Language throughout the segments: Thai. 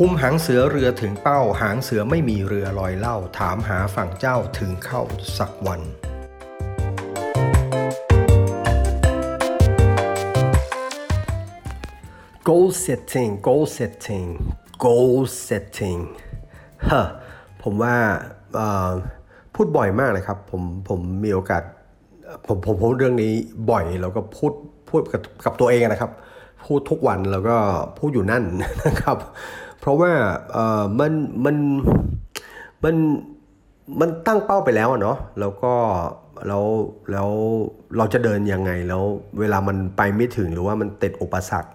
คุมหางเสือเรือถึงเป้า หางเสือไม่มีเรือลอยเล่า ถามหาฝั่งเจ้าถึงเข้าสักวัน goal setting goal setting goal setting ฮะผมว่าพูดบ่อยมากเลยครับ ผมผมมีโอกาสผมผมพูดเรื่องนี้บ่อยแล้วก็พูดพูดกับกับตัวเองนะครับ พูดทุกวันแล้วก็พูดอยู่นั่นนะครับ เพราะว่าเออมันมันมันมันตั้งเป้าไปแล้วเนาะแล้วก็แล้วแล้วเราจะเดินยังไงแล้วเวลามันไปไม่ถึงหรือว่ามันติดอุปสรรค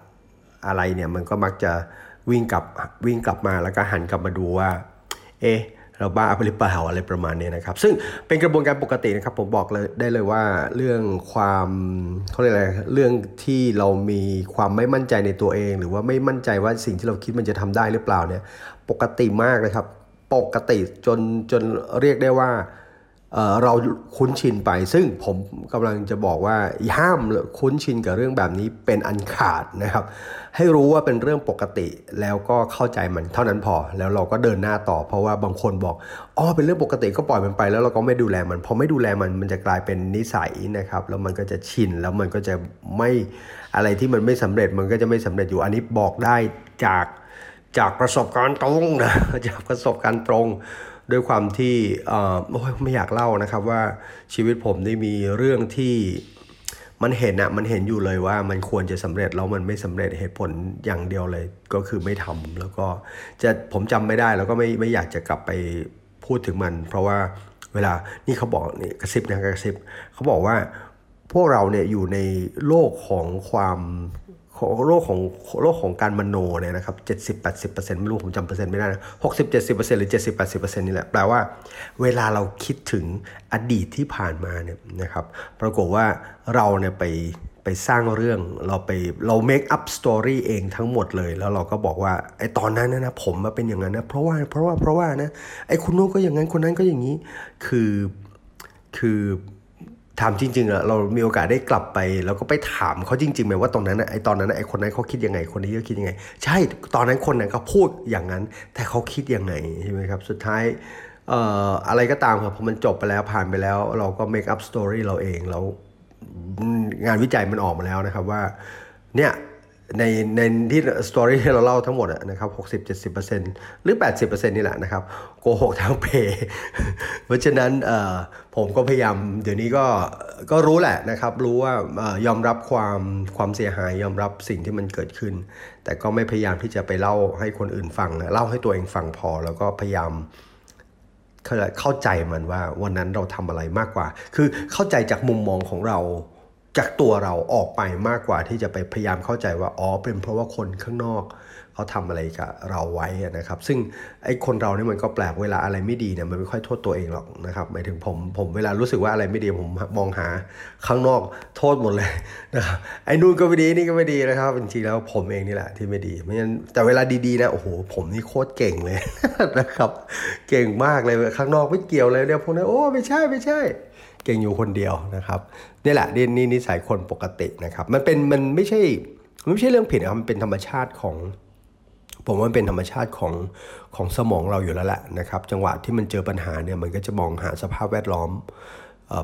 อะไรเนี่ยมันก็มักจะวิ่งกลับวิ่งกลับมาแล้วก็หันกลับมาดูว่า เอ๊ะ เราบ้าไปหรือเปล่าอะไรประมาณนี้นะครับ ซึ่งเป็นกระบวนการปกตินะครับ ผมบอกเลยได้เลยว่าเรื่องความเขาเรียกอะไรเรื่องที่เรามีความไม่มั่นใจในตัวเอง หรือว่าไม่มั่นใจว่าสิ่งที่เราคิดมันจะทำได้หรือเปล่าเนี่ย ปกติมากเลยครับ ปกติจนจนเรียกได้ว่า เอ่อเราคุ้นชินไป ซึ่งผมกำลังจะบอกว่าห้ามคุ้นชินกับเรื่องแบบนี้เป็นอันขาดนะครับ ให้รู้ว่าเป็นเรื่องปกติแล้วก็เข้าใจมันเท่านั้นพอ แล้วเราก็เดินหน้าต่อ เพราะว่าบางคนบอกอ๋อเป็นเรื่องปกติก็ปล่อยมันไป แล้วเราก็ไม่ดูแลมันพอไม่ดูแลมันมันจะกลายเป็นนิสัยนะครับ แล้วมันก็จะชินแล้วมันก็จะไม่อะไรที่มันไม่สำเร็จมันก็จะไม่สำเร็จอยู่อันนี้บอกได้จากจากประสบการณ์ตรงนะจากประสบการณ์ตรง ด้วยความที่เออโอ้ยไม่อยากเล่านะครับว่าชีวิตผมได้มีเรื่องที่มันเห็นอะมันเห็นอยู่เลยว่ามันควรจะสำเร็จแล้วมันไม่สำเร็จเหตุผลอย่างเดียวเลย ก็คือไม่ทำแล้วก็จะผมจำไม่ได้แล้วก็ไม่ไม่อยากจะกลับไปพูดถึงมัน เพราะว่าเวลานี่เขาบอกนี่กระซิบนะกระซิบเขาบอกว่าพวกเราเนี่ยอยู่ในโลกของความ ของโลกของโลกของการมโนเนี่ยนะครับเจ็ดสิบแปดสิบเปอร์เซ็นต์ไม่รู้ผมจำเปอร์เซ็นต์ไม่ได้นะหกสิบเจ็ดสิบเปอร์เซ็นต์หรือเจ็ดสิบแปดสิบเปอร์เซ็นต์นี่แหละแปลว่าเวลาเราคิดถึงอดีตที่ผ่านมาเนี่ยนะครับปรากฏว่าเราเนี่ยไปไปสร้างเรื่องเราไปเรา make up story เองทั้งหมดเลย แล้วเราก็บอกว่าไอ้ตอนนั้นนะผมมาเป็นอย่างนั้นนะเพราะว่าเพราะว่าเพราะว่านะไอ้คุณโน้นก็อย่างนั้นคนนั้นก็อย่างนี้ คือคือ ถามจริงๆอะเรามีโอกาสได้กลับไป แล้วก็ไปถามเขาจริงๆไหมว่าตรงนั้นไอ้ตอนนั้นไอ้คนนั้นเขาคิดยังไง คนนี้เขาคิดยังไง ใช่ตอนนั้นคนนั้นเขาพูดอย่างนั้น แต่เขาคิดยังไงใช่ไหมครับ สุดท้ายเอ่ออะไรก็ตามครับพอมันจบไปแล้วผ่านไปแล้ว เราก็ make up story เราเองแล้วงานวิจัยมันออกมาแล้วนะครับว่าเนี่ย ในในที่สตอรี่ที่เราเล่าทั้งหมดนะครับ60 70%หรือ80%นี่แหละนะครับโกหกทางเพย์เพราะฉะนั้นเอ่อผมก็พยายาม เดี๋ยวนี้ก็ก็รู้แหละนะครับ รู้ว่ายอมรับความความเสียหายยอมรับสิ่งที่มันเกิดขึ้น แต่ก็ไม่พยายามที่จะไปเล่าให้คนอื่นฟังนะเล่าให้ตัวเองฟังพอ แล้วก็พยายามเข้าใจมันว่าวันนั้นเราทำอะไรมากกว่า คือเข้าใจจากมุมมองของเรา จากตัวเราออกไปมากกว่าที่จะไปพยายามเข้าใจว่าอ๋อเป็นเพราะว่าคนข้างนอกเขาทำอะไรกับเราไว้นะครับ ซึ่งไอ้คนเราเนี่ยมันก็แปลกเวลาอะไรไม่ดีเนี่ยมันไม่ค่อยโทษตัวเองหรอกนะครับหมายถึงผมผมเวลารู้สึกว่าอะไรไม่ดีผมมองหาข้างนอกโทษหมดเลยนะครับไอ้นู่นก็ไม่ดีนี่ก็ไม่ดีนะครับจริงๆแล้วผมเองนี่แหละที่ไม่ดีไม่งั้นแต่เวลาดีๆนะโอ้โหผมนี่โคตรเก่งเลยนะครับ เก่งมากเลยข้างนอกไม่เกี่ยวเลยเนี่ยพวกนั้นโอ้ไม่ใช่ไม่ใช่ ก่งอยู่คนเดียวนะครับนี่แหละนี่นี่นิสัยคนปกตินะครับ มันเป็นมันไม่ใช่มันไม่ใช่เรื่องผิดนะครับมันเป็นธรรมชาติของ ผมว่ามันเป็นธรรมชาติของของสมองเราอยู่แล้วแหละนะครับ จังหวะที่มันเจอปัญหาเนี่ยมันก็จะมองหาสภาพแวดล้อม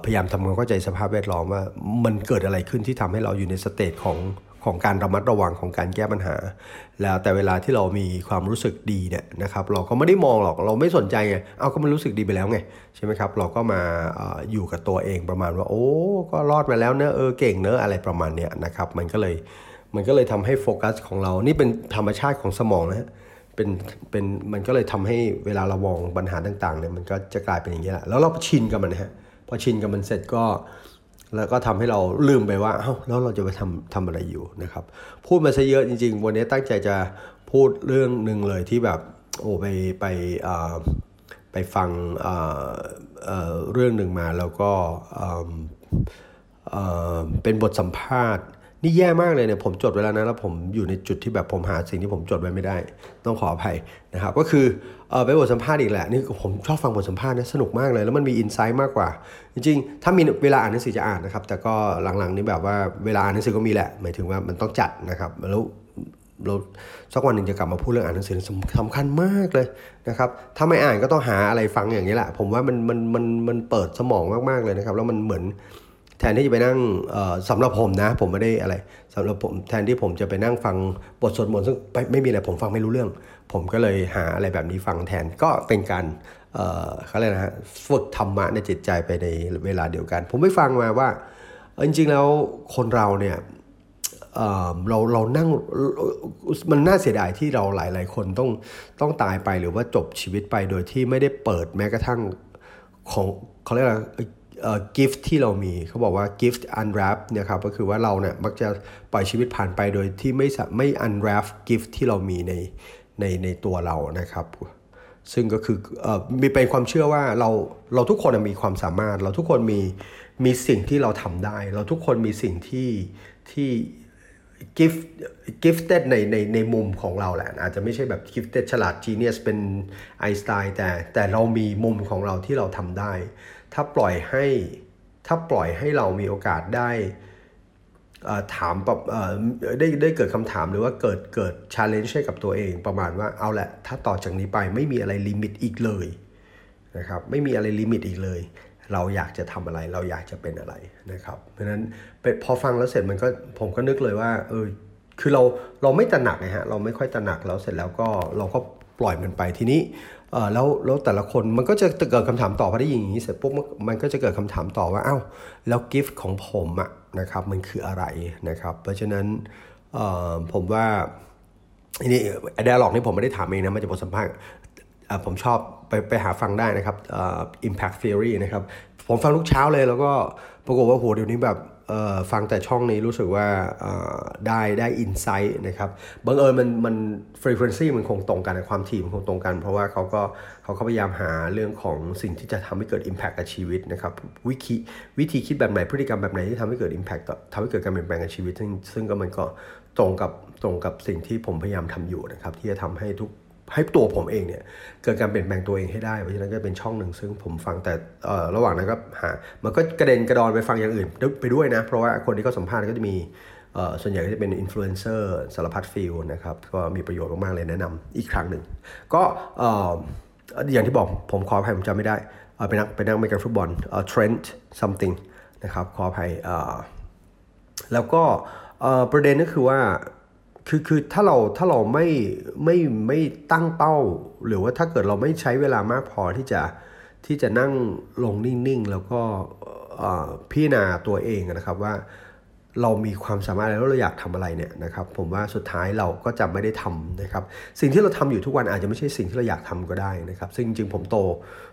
พยายามทำความเข้าใจสภาพแวดล้อมว่ามันเกิดอะไรขึ้นที่ทำให้เราอยู่ในสเตจของ ของการระมัดระวังของการแก้ปัญหา แล้วแต่เวลาที่เรามีความรู้สึกดีเนี่ยนะครับเราก็ไม่ได้มองหรอกเราไม่สนใจไงเอาก็มันรู้สึกดีไปแล้วไงใช่ไหมครับเราก็มาออยู่กับตัวเองประมาณว่า โอ้ก็รอดมาแล้วเนอะเออเก่งเนอะอะไรประมาณเนี้ยนะครับมันก็เลยมันก็เลยทำให้โฟกัสของเรานี่เป็นธรรมชาติของสมองนะเป็นเป็นมันก็เลยทำให้เวลาเรามองปัญหาต่างๆเนี่ยมันก็จะกลายเป็นอย่างนี้แหละแล้วเราชินกับมันนะฮะพอชินกับมันเสร็จก็ แล้วก็ทำให้เราลืมไปว่าเอ้าแล้วเราจะไปทำทำอะไรอยู่นะครับ พูดมาซะเยอะจริง ๆ วันนี้ตั้งใจจะพูดเรื่องหนึ่งเลยที่แบบโอ้ไปไปไปฟังเเรื่องหนึ่งมาแล้วก็อ่าเเป็นบทสัมภาษณ์ นี่แย่มากเลยเนี่ยผมจดไว้แล้วนะแล้วผมอยู่ในจุดที่แบบผมหาสิ่งที่ผมจดไว้ไม่ได้ ต้องขออภัยนะครับก็คือเออเป็นบทสัมภาษณ์อีกแหละนี่ผมชอบฟังบทสัมภาษณ์นะสนุกมากเลย แล้วมันมีอินไซต์มากกว่า จริงๆ ถ้ามีเวลาอ่านหนังสือจะอ่านนะครับ แต่ก็หลังๆนี่แบบว่าเวลาอ่านหนังสือก็มีแหละ หมายถึงว่ามันต้องจัดนะครับแล้วเราสักวันหนึ่งจะกลับมาพูดเรื่องอ่านหนังสือสำสำคัญมากเลยนะครับ ถ้าไม่อ่านก็ต้องหาอะไรฟังอย่างนี้แหละ ผมว่ามันมันมันมันเปิดสมองมากๆเลยนะครับ แล้วมันเหมือน แทนที่จะไปนั่งสำหรับผมนะ ผมไม่ได้อะไรสำหรับผมแทนที่ผมจะไปนั่งฟังบทสวดมนต์ซึ่งไม่มีอะไรผมฟังไม่รู้เรื่อง ผมก็เลยหาอะไรแบบนี้ฟังแทนก็เป็นการเขาเรียกนะฮะฝึกธรรมะในจิตใจไปในเวลาเดียวกัน ผมไม่ฟังมาว่าจริงๆแล้วคนเราเนี่ยเเราเรานั่งมันน่าเสียดายที่เราหลาย ๆ คนต้องต้องตายไปหรือว่าจบชีวิตไปโดยที่ไม่ได้เปิดแม้กระทั่งของเขาเรียกอะไร เอ่อ gift ที่เรามีเขาบอกว่า gift unwrap เนี่ยครับก็คือว่าเราเนี่ยมักจะปล่อยชีวิตผ่านไปโดยที่ไม่ไม่ unwrap gift ที่เรามีในในในตัวเรานะครับซึ่งก็คือเอ่อมีเป็นความเชื่อว่าเราเราทุกคนมีความสามารถ เราทุกคนมีมีสิ่งที่เราทำได้ เราทุกคนมีสิ่งที่ที่ gift gifted ในในในมุมของเราแหละ อาจจะไม่ใช่แบบ gifted ฉลาด genius เป็นไอน์สไตน์แต่แต่เรามีมุมของเราที่เราทำได้ ถ้าปล่อยให้ถ้าปล่อยให้เรามีโอกาสได้อ่อถามแบบอ่อได้ได้เกิดคำถามหรือว่าเกิดเกิด challenge ให้กับตัวเองประมาณว่าเอาแหละถ้าต่อจากนี้ไปไม่มีอะไร limit อีกเลยนะครับไม่มีอะไร limit อีกเลย เราอยากจะทำอะไรเราอยากจะเป็นอะไรนะครับ เพราะฉะนั้นพอฟังแล้วเสร็จมันก็ผมก็นึกเลยว่าเออคือเราเราไม่ตระหนักนะฮะเราไม่ค่อยตระหนักแล้วเสร็จแล้วก็เราก็ ปล่อยมันไปทีนี้เออแล้วแล้วแต่ละคนมันก็จะเกิดคำถามต่อพอได้ยินอย่างนี้เสร็จปุ๊บมันก็จะเกิดคำถามต่อว่าอ้าวแล้วกิฟต์ของผมอะนะครับมันคืออะไรนะครับเพราะฉะนั้นเออผมว่าทีนี้ไอเดียหลอกนี่ผมไม่ได้ถามเองนะมันจะบทสัมภาษณ์ผมชอบไปไปหาฟังได้นะครับอ่อ impact theory นะครับผมฟังทุกเช้าเลยแล้วก็ปรากฏว่าโหเดี๋ยวนี้แบบ ฟังแต่ช่องนี้รู้สึกว่าได้ได้ insight นะครับบังเอิญมันมัน frequency มันคงตรงกันความถี่มันคงตรงกัน เพราะว่าเขาก็เขาก็พยายามหาเรื่องของสิ่งที่จะทำให้เกิด impact กับชีวิตนะครับวิธีวิธีคิดแบบไหนพฤติกรรมแบบไหนที่ทำให้เกิด impact ต่อทำให้เกิดการเปลี่ยนแปลงกับชีวิต ซึ่งซึ่งก็มันก็ตรงกับตรงกับสิ่งที่ผมพยายามทำอยู่นะครับที่จะทำให้ทุก ให้ตัวผมเองเนี่ยเกิดการเปลี่ยนแปลงตัวเองให้ได้เพราะฉะนั้นก็เป็นช่องหนึ่งซึ่งผมฟังแต่ระหว่างนั้นก็หามันก็กระเด็นกระดอนไปฟังอย่างอื่นไปด้วยนะ เพราะว่าคนที่เขาสัมภาษณ์ก็จะมีส่วนใหญ่ก็จะเป็นอินฟลูเอนเซอร์สารพัด field นะครับ ก็มีประโยชน์มาก ๆ เลยแนะนำอีกครั้งหนึ่ง ก็อย่างที่บอกผมขออภัยผมจำไม่ได้เป็นนักเป็นนักเมกาฟุตบอลเอ่อ Trent something นะครับ ขออภัยแล้วก็ประเด็นก็คือว่า คือคือถ้าเราถ้าเราไม่ไม่ไม่ตั้งเป้า หรือว่าถ้าเกิดเราไม่ใช้เวลามากพอที่จะที่จะนั่งลงนิ่งๆ แล้วก็พิจารณาตัวเองนะครับว่า เรามีความสามารถแล้วเราอยากทำอะไรเนี่ยนะครับผมว่าสุดท้ายเราก็จะไม่ได้ทำนะครับ สิ่งที่เราทำอยู่ทุกวันอาจจะไม่ใช่สิ่งที่เราอยากทำก็ได้นะครับ ซึ่งจริงผมโต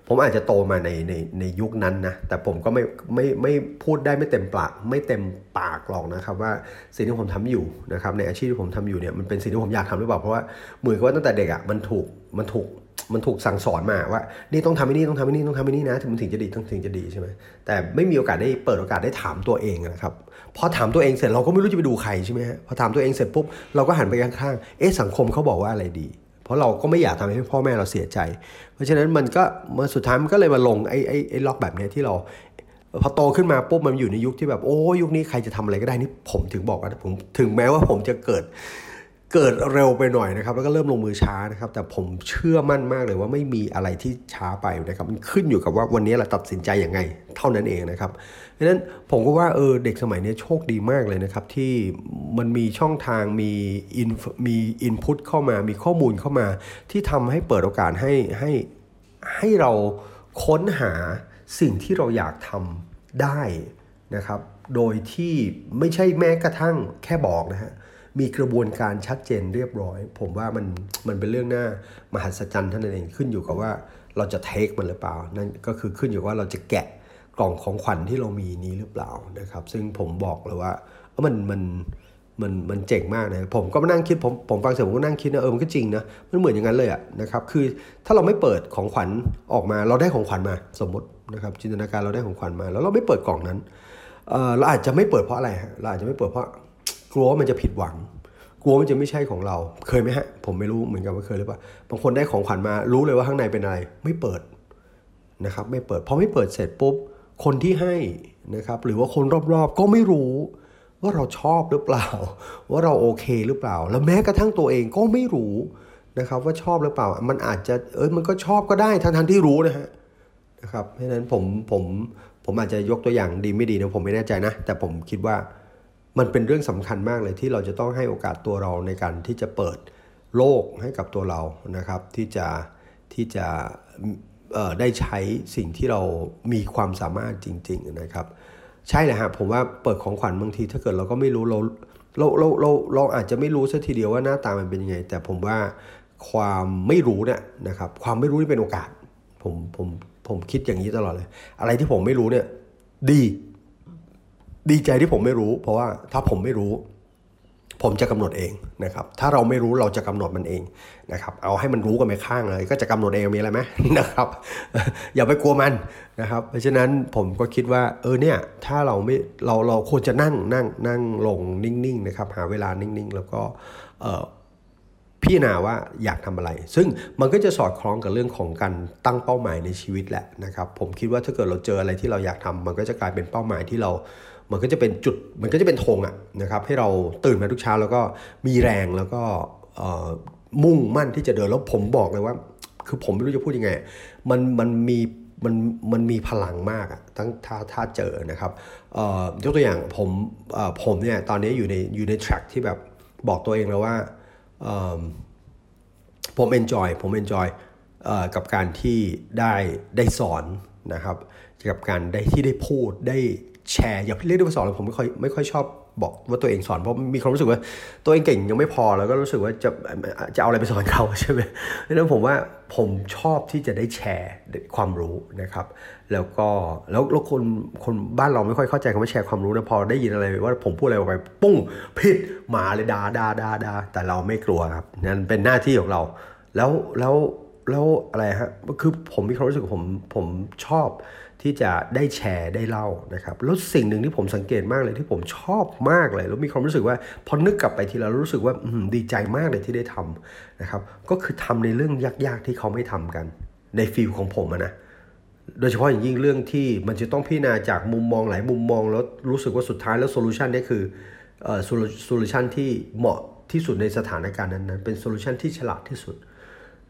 ผมอาจจะโตมาในในในยุคนั้นนะแต่ผมก็ไม่ไม่ไม่พูดได้ไม่เต็มปากไม่เต็มปากหรอกนะครับ ว่าสิ่งที่ผมทำอยู่นะครับในอาชีพที่ผมทำอยู่เนี่ยมันเป็นสิ่งที่ผมอยากทำหรือเปล่าเพราะว่าเหมือนกับว่าตั้งแต่เด็กอะมันถูกมันถูกมันถูกสั่งสอนมาว่า นี่ต้องทำไอ้นี่ต้องทำไอ้นี่ต้องทำไอ้นี่นะถึงมันถึงจะดีต้องถึงจะดีใช่ไหมแต่ไม่มีโอกาสได้เปิดโอกาสได้ถามตัวเองนะครับ พอถามตัวเองเสร็จเราก็ไม่รู้จะไปดูใครใช่ไหมฮะพอถามตัวเองเสร็จปุ๊บเราก็หันไปข้างๆเอ๊ะสังคมเขาบอกว่าอะไรดี เพราะเราก็ไม่อยากทำให้พ่อแม่เราเสียใจ เพราะฉะนั้นมันก็มาสุดท้ายมันก็เลยมาลงไอ้ไอ้ไอ้ล็อกแบบนี้ที่เราพอโตขึ้นมาปุ๊บมันอยู่ในยุคที่แบบโอ้ยุคนี้ใครจะทำอะไรก็ได้นี่ผมถึงบอกว่าผมถึงแม้ว่าผมจะเกิด เกิดเร็วไปหน่อยนะครับ แล้วก็เริ่มลงมือช้านะครับ แต่ผมเชื่อมั่นมากเลยว่าไม่มีอะไรที่ช้าไปนะครับ มันขึ้นอยู่กับว่าวันนี้เราตัดสินใจอย่างไง เท่านั้นเองนะครับเพราะฉะนั้นผมก็ว่าเออเด็กสมัยนี้โชคดีมากเลยนะครับ ที่มันมีช่องทางมีอินมีอินพุตเข้ามา มีข้อมูลเข้ามา ที่ทำให้เปิดโอกาสให้ให้ให้เราค้นหาสิ่งที่เราอยากทำได้นะครับ โดยที่ไม่ใช่แม้กระทั่งแค่บอกนะฮะ มีกระบวนการชัดเจนเรียบร้อย ผมว่ามันมันเป็นเรื่องน่ามหัศจรรย์ท่านั้นเองขึ้นอยู่กับว่าเราจะเทคมันหรือเปล่า นั่นก็คือขึ้นอยู่ว่าเราจะแกะกล่องของขวัญที่เรามีนี้หรือเปล่านะครับ ซึ่งผมบอกเลยว่ามันมันมันมันเจ๋งมากนะผมก็มานั่งคิดผมผมฟังเสร็จผมก็นั่งคิดนะเออมันก็จริงนะมันเหมือนอย่างนั้นเลยอะนะครับคือถ้าเราไม่เปิดของขวัญออกมา เราได้ของขวัญมาสมมตินะครับจินตนาการเราได้ของขวัญมา แล้วเราไม่เปิดกล่องนั้นเออเราอาจจะไม่เปิดเพราะอะไรฮะเราอาจจะไม่เปิดเพราะ กลัวว่ามันจะผิดหวัง กลัวมันจะไม่ใช่ของเรา เคยไหมฮะ ผมไม่รู้เหมือนกันว่าเคยหรือเปล่า บางคนได้ของขวัญมารู้เลยว่าข้างในเป็นอะไร ไม่เปิดนะครับ ไม่เปิด พอไม่เปิดเสร็จปุ๊บ คนที่ให้นะครับ หรือว่าคนรอบๆ ก็ไม่รู้ว่าเราชอบหรือเปล่า ว่าเราโอเคหรือเปล่า แล้วแม้กระทั่งตัวเองก็ไม่รู้นะครับ ว่าชอบหรือเปล่า มันอาจจะเอ้ยมันก็ชอบก็ได้ทั้งทั้งที่รู้นะฮะนะครับเพราะฉะนั้นผมผมผมอาจจะยกตัวอย่างดีไม่ดีนะผมไม่แน่ใจนะ แต่ผมคิดว่า มันเป็นเรื่องสำคัญมากเลยที่เราจะต้องให้โอกาสตัวเราในการที่จะเปิดโลกให้กับตัวเรานะครับที่จะที่จะได้ใช้สิ่งที่เรามีความสามารถจริง ๆนะครับ ใช่เลยฮะผมว่าเปิดของขวัญบางทีถ้าเกิดเราก็ไม่รู้เราเราเราเราเราอาจจะไม่รู้ซะทีเดียวว่าหน้าตามันเป็นยังไง แต่ผมว่าความไม่รู้เนี่ยนะครับความไม่รู้นี่เป็นโอกาสผมผมผมคิดอย่างนี้ตลอดเลย อะไรที่ผมไม่รู้เนี่ยดี ดีใจที่ผมไม่รู้ เพราะว่าถ้าผมไม่รู้ ผมจะกำหนดเองนะครับ ถ้าเราไม่รู้เราจะกำหนดมันเองนะครับ เอาให้มันรู้กันไปข้างเลย ก็จะกำหนดเองมีอะไรไหมนะครับ อย่าไปกลัวมันนะครับ เพราะฉะนั้นผมก็คิดว่า เออเนี่ย ถ้าเราไม่เราเราควรจะนั่งนั่งนั่งลงนิ่งๆนะครับ หาเวลานิ่งๆ แล้วก็ พิจารณาว่าอยากทำอะไร ซึ่งมันก็จะสอดคล้องกับเรื่องของการตั้งเป้าหมายในชีวิตแหละนะครับ ผมคิดว่าถ้าเกิดเราเจออะไรที่เราอยากทำมันก็จะกลายเป็นเป้าหมายที่เรา มันก็จะเป็นจุด มันก็จะเป็นธงอะนะครับให้เราตื่นมาทุกเช้าแล้วก็มีแรงแล้วก็มุ่งมั่นที่จะเดินแล้วผมบอกเลยว่า คือผมไม่รู้จะพูดยังไง มันมันมีมันมันมีพลังมากอะตั้งถ้าถ้าเจอนะครับยกตัวอย่างผมผมเนี่ยตอนนี้อยู่ในอยู่ในแทร็กที่แบบบอกตัวเองแล้วว่า ผม enjoy ผม enjoy กับการที่ได้ได้สอนนะครับกับการได้ที่ได้พูดได้แชร์อย่าเรียกได้ว่าสอนเลยผมไม่ค่อยไม่ค่อยชอบบอกว่าตัวเองสอนเพราะมีความรู้สึกว่าตัวเองเก่งยังไม่พอแล้วก็รู้สึกว่าจะจะเอาอะไรไปสอนเขาใช่ไหมดังนั้นผมว่า ผมชอบที่จะได้แชร์ความรู้นะครับ แล้วก็แล้วแล้วคนคนบ้านเราไม่ค่อยเข้าใจคำว่าแชร์ความรู้นะพอได้ยินอะไรว่าผมพูดอะไรออกไปปุ้งผิดมาเลยดาดาดาดาแต่เราไม่กลัวครับนั่นเป็นหน้าที่ของเรา แล้วแล้วแล้วอะไรฮะคือผมมีความรู้สึกผมผมชอบ ที่จะได้แชร์ได้เล่านะครับแล้วสิ่งหนึ่งที่ผมสังเกตมากเลยที่ผมชอบมากเลยแล้วมีความรู้สึกว่าพอนึกกลับไปทีและรู้สึกว่าดีใจมากเลยที่ได้ทำนะครับก็คือทำในเรื่องยากๆที่เขาไม่ทำกัน ในฟิลของผมนะโดยเฉพาะอย่างยิ่งเรื่องที่มันจะต้องพิจารณาจากมุมมองหลายมุมมองแล้วรู้สึกว่าสุดท้ายแล้ว solution นี่คือ solution ที่เหมาะที่สุดในสถานการณ์นั้นๆเป็น solution ที่ฉลาดที่สุด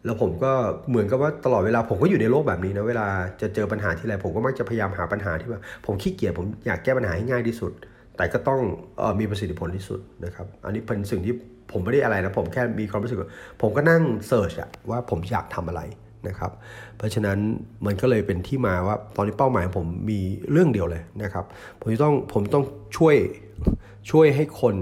แล้วผมก็เหมือนกับว่าตลอดเวลาผมก็อยู่ในโลกแบบนี้นะเวลาจะเจอปัญหาทีไรผมก็มักจะพยายามหาปัญหาที่ว่าผมขี้เกียจผมอยากแก้ปัญหาให้ง่ายที่สุด แต่ก็ต้องออมีประสิทธิผลที่สุดนะครับ อันนี้เป็นสิ่งที่ผมไม่ได้อะไรนะผมแค่มีความรู้สึกผมก็นั่ง search อะว่าผมอยากทำอะไรนะครับ เพราะฉะนั้นมันก็เลยเป็นที่มาว่าตอนนี้เป้าหมายผมมีเรื่องเดียวเลยนะครับ ผมต้องผมต้องช่วยช่วยให้คน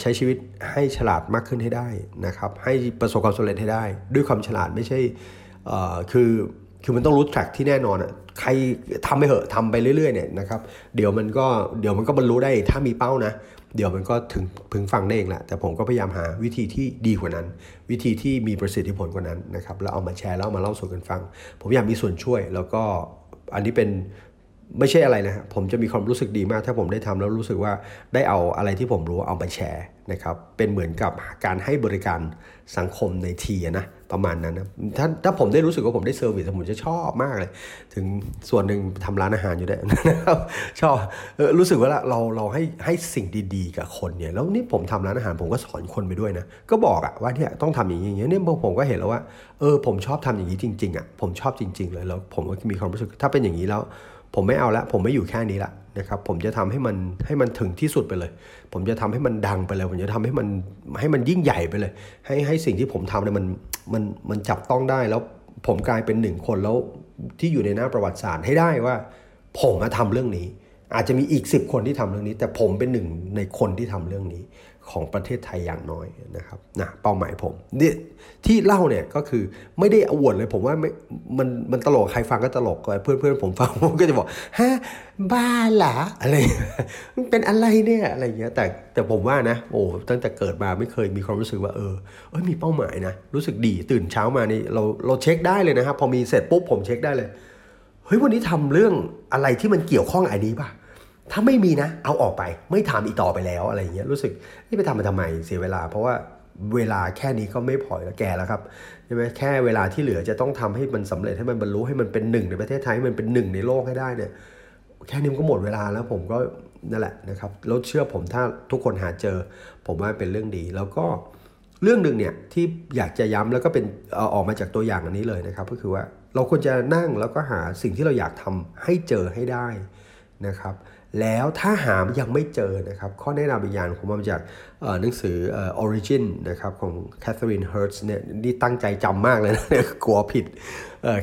ใช้ชีวิตให้ฉลาดมากขึ้นให้ได้นะครับให้ประสบความสำเร็จให้ได้ ด้วยความฉลาดไม่ใช่คือคือมันต้องรู้แทร็กที่แน่นอนอะใครทำไปเหอะทำไปเรื่อยๆเนี่ยนะครับเดี๋ยวมันก็เดี๋ยวมันก็บรรลุได้ถ้ามีเป้านะ เดี๋ยวมันก็ถึงพึงฟังได้เองแหละแต่ผมก็พยายามหาวิธีที่ดีกว่านั้น วิธีที่มีประสิทธิผลกว่านั้นนะครับแล้วเอามาแชร์แล้วมาเล่าสู่กันฟัง ผมอยากมีส่วนช่วยแล้วก็อันนี้เป็น ไม่ใช่อะไรนะฮะผมจะมีความรู้สึกดีมาก ถ้าผมได้ทำแล้วรู้สึกว่าได้เอาอะไรที่ผมรู้เอามาแชร์นะครับเป็นเหมือนกับการให้บริการสังคมในทีนะประมาณนั้นนะถ้าถ้าผมได้รู้สึกว่าผมได้เซอร์วิสผมจะชอบมากเลย ถึงส่วนหนึ่งทำร้านอาหารอยู่ด้วยนะครับชอบออรู้สึกว่าเราเราให้ให้สิ่งดีๆ กับคนเนี่ยแล้วนี่ผมทำร้านอาหารผมก็สอนคนไปด้วยนะก็บอกอะว่าเนี่ยต้องทำอย่างนี้อย่างนี้เนี่ยผมก็เห็นแล้วว่าเออผมชอบทำอย่างนี้จริงๆอะผมชอบจริง ๆ เลยแล้วผมก็มีความรู้สึกถ้าเป็นอย่างนี้แล้ว ผมไม่เอาละผมไม่อยู่แค่นี้ละนะครับผมจะทำให้มันให้มันถึงที่สุดไปเลย ผมจะทำให้มันดังไปเลย ผมจะทำให้มันให้มันยิ่งใหญ่ไปเลย ให้ให้สิ่งที่ผมทำเนี่ยมันมันมันจับต้องได้แล้วผมกลายเป็นหนึ่งคนแล้วที่อยู่ในหน้าประวัติศาสตร์ให้ได้ว่า ผมมาทำเรื่องนี้ อาจจะมีอีก 10 คนที่ทำเรื่องนี้ แต่ผมเป็นหนึ่งในคนที่ทำเรื่องนี้ ของประเทศไทยอย่างน้อยนะครับนะเป้าหมายผมเนี่ยที่เล่าเนี่ยก็คือไม่ได้อวดเลยผมว่าไม่มันมันตลกใครฟังก็ตลกเพื่อนเพื่อนผมฟังผมก็จะบอกฮะบ้าเหรออะไรเป็นอะไรเนี่ยอะไรเงี้ยแต่แต่ผมว่านะโอ้ตั้งแต่เกิดมาไม่เคยมีความรู้สึกว่าเออเออมีเป้าหมายนะรู้สึกดีตื่นเช้ามานี่เราเราเช็คได้เลยนะครับพอมีเสร็จปุ๊บผมเช็คได้เลยเฮ้ยวันนี้ทำเรื่องอะไรที่มันเกี่ยวข้องไอ้นี้ป่ะ ถ้าไม่มีนะ เอาออกไป ไม่ทำอีกต่อไปแล้วอะไรเงี้ยรู้สึกนี่ไปทำมาทำไมเสียเวลา เพราะว่าเวลาแค่นี้ก็ไม่พอแล้วแก่แล้วครับใช่ไหมแค่เวลาที่เหลือจะต้องทำให้มันสำเร็จให้มันบรรลุให้มันเป็นหนึ่งในประเทศไทยให้มันเป็นหนึ่งในโลกให้ได้เนี่ยแค่นี้มันก็หมดเวลาแล้วผมก็นั่นแหละนะครับแล้วเชื่อผมถ้าทุกคนหาเจอ ผมว่าเป็นเรื่องดี แล้วก็เรื่องหนึ่งเนี่ยที่อยากจะย้ำแล้วก็เป็นอออกมาจากตัวอย่างอันนี้เลยนะครับ ก็คือว่าเราควรจะนั่งแล้วก็หาสิ่งที่เราอยากทำให้เจอให้ได้นะครับ แล้วถ้าหายังไม่เจอนะครับ ข้อแนะนำอีกอย่างผมมาจากหนังสืออ Origin นะครับของ Catherine Hertz เนี่ยนี่ตั้งใจจำมากเลยนะกลัวผิด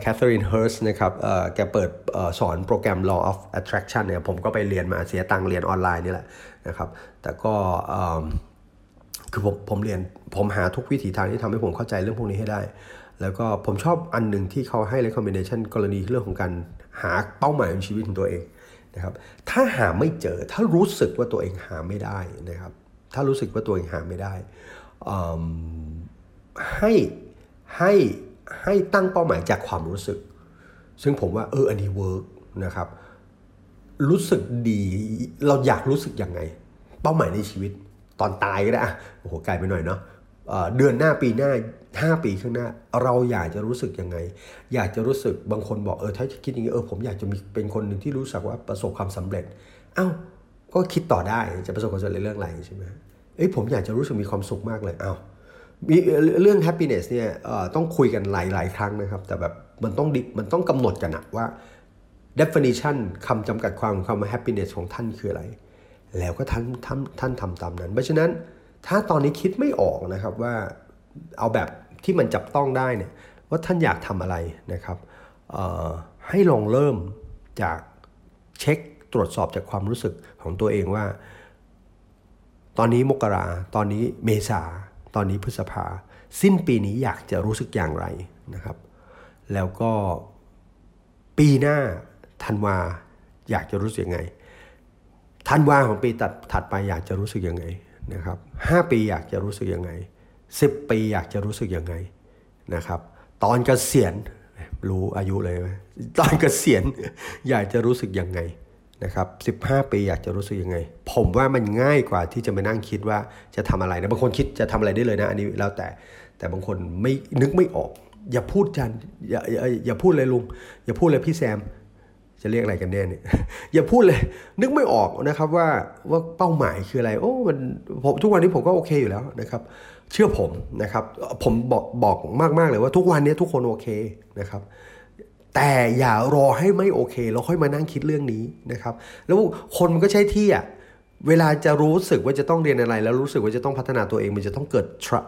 Catherine Hertz นะครับแกเปิดอสอนโปรแกรม Law of Attraction เนี่ยผมก็ไปเรียนมาเสียตังเรียนออนไลน์นี่แหละนะครับ แต่ก็คือผมผมเรียนผมหาทุกวิถีทางที่ทำให้ผมเข้าใจเรื่องพวกนี้ให้ได้ แล้วก็ผมชอบอันหนึ่งที่เขาให้ recommendation กรณีเรื่องของการหาเป้าหมายในชีวิตของตัวเอง นะครับถ้าหาไม่เจอถ้ารู้สึกว่าตัวเองหาไม่ได้นะครับถ้ารู้สึกว่าตัวเองหาไม่ได้ให้ให้ให้ตั้งเป้าหมายจากความรู้สึก ซึ่งผมว่าเอออันนี้ work นะครับรู้สึกดีเราอยากรู้สึกยังไง เป้าหมายในชีวิตตอนตายก็ได้อะโอ้โหไกลไปหน่อยเนาะเดือนหน้าปีหน้า 5 ปีข้างหน้า เราอยากจะรู้สึกยังไง อยากจะรู้สึกบางคนบอกเออถ้าจะคิดอย่างนี้เออผมอยากจะมีเป็นคนหนึ่งที่รู้สึกว่าประสบความสำเร็จ เอ้าก็คิดต่อได้จะประสบความสำเร็จเรื่องอะไรใช่ไหมเอ้ยผมอยากจะรู้สึกมีความสุขมากเลยเอ้ามีเรื่อง happiness เนี่ยต้องคุยกันหลาย ๆ ครั้งนะครับ แต่แบบมันต้องดิมันต้องกำหนดกันอะว่า definition คำจำกัดความของคำว่า happiness ของท่านคืออะไร แล้วก็ท่านท่านท่านทำตามนั้น เพราะฉะนั้นถ้าตอนนี้คิดไม่ออกนะครับว่าเอาแบบ ที่มันจับต้องได้เนี่ยว่าท่านอยากทำอะไรนะครับให้ลองเริ่มจากเช็คตรวจสอบจากความรู้สึกของตัวเองว่า ตอนนี้มกราตอนนี้เมษา ตอนนี้พฤษภา สิ้นปีนี้อยากจะรู้สึกอย่างไรนะครับ แล้วก็ปีหน้าธันวาอยากจะรู้สึกยังไงธันวาของปีตัดถัดไปอยากจะรู้สึกยังไงนะครับห้าปีอยากจะรู้สึกยังไง สิบปีอยากจะรู้สึกยังไงนะครับ ตอนเกษียณรู้อายุเลยไหมตอนเกษียณอยากจะรู้สึกยังไงนะครับสิบห้าปีอยากจะรู้สึกยังไง ผมว่ามันง่ายกว่าที่จะมานั่งคิดว่าจะทำอะไรนะบางคนคิดจะทำอะไรได้เลยนะอันนี้แล้วแต่แต่บางคนไม่นึกไม่ออก อย่าพูดจันอย่าอย่าอย่าพูดเลยลุงอย่าพูดเลยพี่แซม จะเรียกอะไรกันแน่เนี่ยอย่าพูดเลย นึกไม่ออกนะครับว่าว่าเป้าหมายคืออะไร โอ้มันผมทุกวันนี้ผมก็โอเคอยู่แล้วนะครับ เชื่อผมนะครับ ผมบอกบอกมากๆเลยว่าทุกวันนี้ทุกคนโอเคนะครับแต่อย่ารอให้ไม่โอเคแล้วค่อยมานั่งคิดเรื่องนี้นะครับ แล้วคนมันก็ใช้ที่อะเวลาจะรู้สึกว่าจะต้องเรียนอะไร แล้วรู้สึกว่าจะต้องพัฒนาตัวเองมันจะต้องเกิด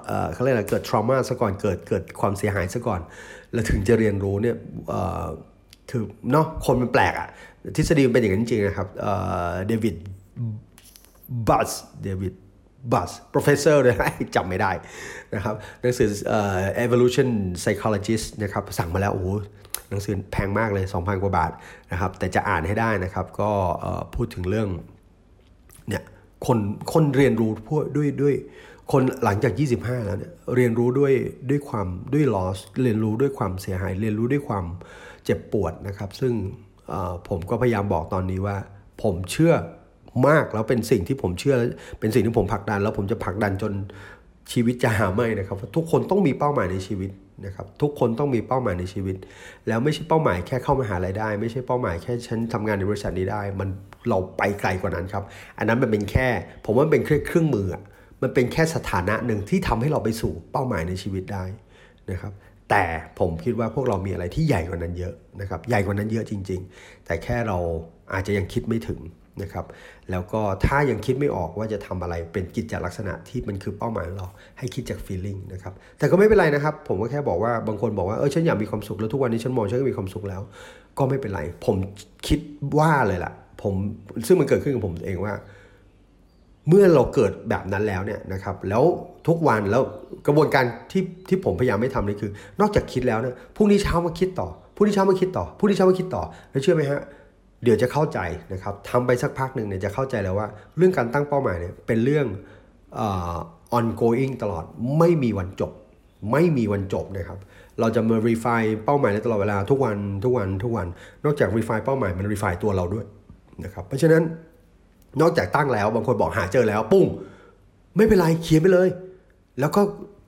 เอ่อเขาเรียกอะไรเกิด trauma ซะก่อนเกิดเกิดความเสียหายซะก่อน แล้วถึงจะเรียนรู้เนี่ย คือเนาะคนมันแปลกอะทฤษฎีมันเป็นอย่างนั้นจริงนะครับเดวิดบัสเดวิดบัส professor เลยจำไม่ได้นะครับหนังสือ evolution psychologist นะครับสั่งมาแล้วโอ้โหหนังสือแพงมากเลย 2,000 กว่าบาทนะครับแต่จะอ่านให้ได้นะครับก็พูดถึงเรื่องเนี่ยคนคนเรียนรู้พวกด้วยด้วยคนหลังจาก 25 แล้วเนี่ยเรียนรู้ด้วยด้วยความด้วย loss เรียนรู้ด้วยความเสียหาย เรียนรู้ด้วยความ เจ็บปวดนะครับ ซึ่งผมก็พยายามบอกตอนนี้ว่า ผมเชื่อมากแล้วเป็นสิ่งที่ผมเชื่อและเป็นสิ่งที่ผมผลักดัน แล้วผมจะผลักดันจนชีวิตจะหาไม่นะครับ ทุกคนต้องมีเป้าหมายในชีวิตนะครับทุกคนต้องมีเป้าหมายในชีวิต แล้วไม่ใช่เป้าหมายแค่เข้ามาหารายได้ ไม่ใช่เป้าหมายแค่ฉันทำงานในบริษัทนี้ได้ มันเราไปไกลกว่านั้นครับ อันนั้นมันเป็นแค่ ผมว่ามันเป็นเครื่องมือมันเป็นแค่สถานะหนึ่งที่ทำให้เราไปสู่เป้าหมายในชีวิตได้นะครับ แต่ผมคิดว่าพวกเรามีอะไรที่ใหญ่กว่านั้นเยอะนะครับ ใหญ่กว่านั้นเยอะจริง ๆ แต่แค่เราอาจจะยังคิดไม่ถึงนะครับ แล้วก็ถ้ายังคิดไม่ออกว่าจะทำอะไรเป็นกิจจลักษณะที่มันคือเป้าหมายของเราให้คิดจาก feeling นะครับ แต่ก็ไม่เป็นไรนะครับ ผมก็แค่บอกว่าบางคนบอกว่าเออฉันอยากมีความสุขแล้วทุกวันนี้ฉันมองฉันก็มีความสุขแล้ว ก็ไม่เป็นไร ผมคิดว่าเลยล่ะ ผมซึ่งมันเกิดขึ้นกับผมเองว่า เมื่อเราเกิดแบบนั้นแล้วเนี่ยนะครับแล้วทุกวันแล้วกระบวนการที่ที่ผมพยายามไม่ทำนี่คือ นอกจากคิดแล้วเนี่ยพรุ่งนี้เช้ามาคิดต่อพรุ่งนี้เช้ามาคิดต่อพรุ่งนี้เช้ามาคิดต่อแล้วเชื่อไหมฮะเดี๋ยวจะเข้าใจนะครับทำไปสักพักหนึ่งเนี่ยจะเข้าใจแล้วว่า เรื่องการตั้งเป้าหมายเนี่ยเป็นเรื่องอ่อ ongoing ตลอดไม่มีวันจบ ไม่มีวันจบนะครับเราจะมา refine เป้าหมายในตลอดเวลาทุกวันทุกวันทุกวัน นอกจาก refine เป้าหมายมัน refine ตัวเราด้วยนะครับเพราะฉะนั้น นอกจากตั้งแล้วบางคนบอกหาเจอแล้ว ปุ้ง ไม่เป็นไรเขียนไปเลย แล้วก็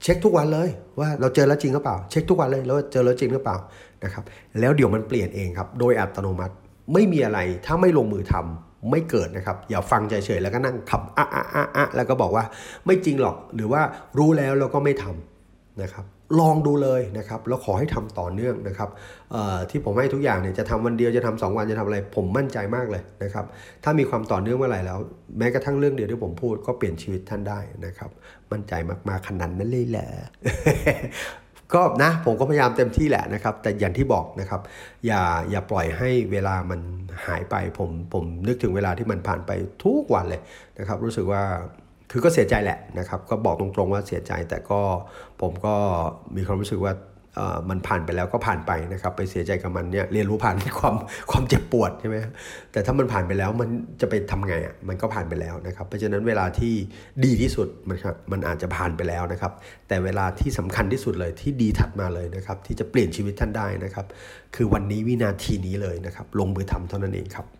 เช็คทุกวันเลย ว่าเราเจอแล้วจริงหรือเปล่า เช็คทุกวันเลยแล้วเจอแล้วจริงหรือเปล่านะครับ แล้วเดี๋ยวมันเปลี่ยนเองครับ โดยอัตโนมัติไม่มีอะไรถ้าไม่ลงมือทำไม่เกิดนะครับ อย่าฟังเฉยๆแล้วก็นั่งขับอะอะอะอะแล้วก็บอกว่าไม่จริงหรอกหรือว่ารู้แล้วแล้วก็ไม่ทำนะครับ ลองดูเลยนะครับแล้วขอให้ทำต่อเนื่องนะครับที่ผมให้ทุกอย่างเนี่ยจะทำวันเดียวจะทำสองวันจะทำอะไร ผมมั่นใจมากเลยนะครับถ้ามีความต่อเนื่องเมื่อไหร่แล้ว แม้กระทั่งเรื่องเดียวที่ผมพูดก็เปลี่ยนชีวิตท่านได้นะครับมั่นใจมากๆขนาดนั้นเลยแหละก็นะผมก็พยายามเต็มที่แหละนะครับ แต่อย่างที่บอกนะครับ อย่าอย่าปล่อยให้เวลามันหายไปผมผมนึกถึงเวลาที่มันผ่านไปทุกวันเลยนะครับ รู้สึกว่า คือก็เสียใจแหละนะครับ ก็บอกตรงๆว่าเสียใจ แต่ก็ผมก็มีความรู้สึกว่ามันผ่านไปแล้วก็ผ่านไปนะครับ ไปเสียใจกับมันเนี่ยเรียนรู้ผ่านความความเจ็บปวดใช่ไหมแต่ถ้ามันผ่านไปแล้วมันจะไปทำไงอะมันก็ผ่านไปแล้วนะครับ เพราะฉะนั้นเวลาที่ดีที่สุดมันครับมันอาจจะผ่านไปแล้วนะครับ แต่เวลาที่สำคัญที่สุดเลยที่ดีถัดมาเลยนะครับ ที่จะเปลี่ยนชีวิตท่านได้นะครับ คือวันนี้วินาทีนี้เลยนะครับ ลงมือทำเท่านั้นเองครับ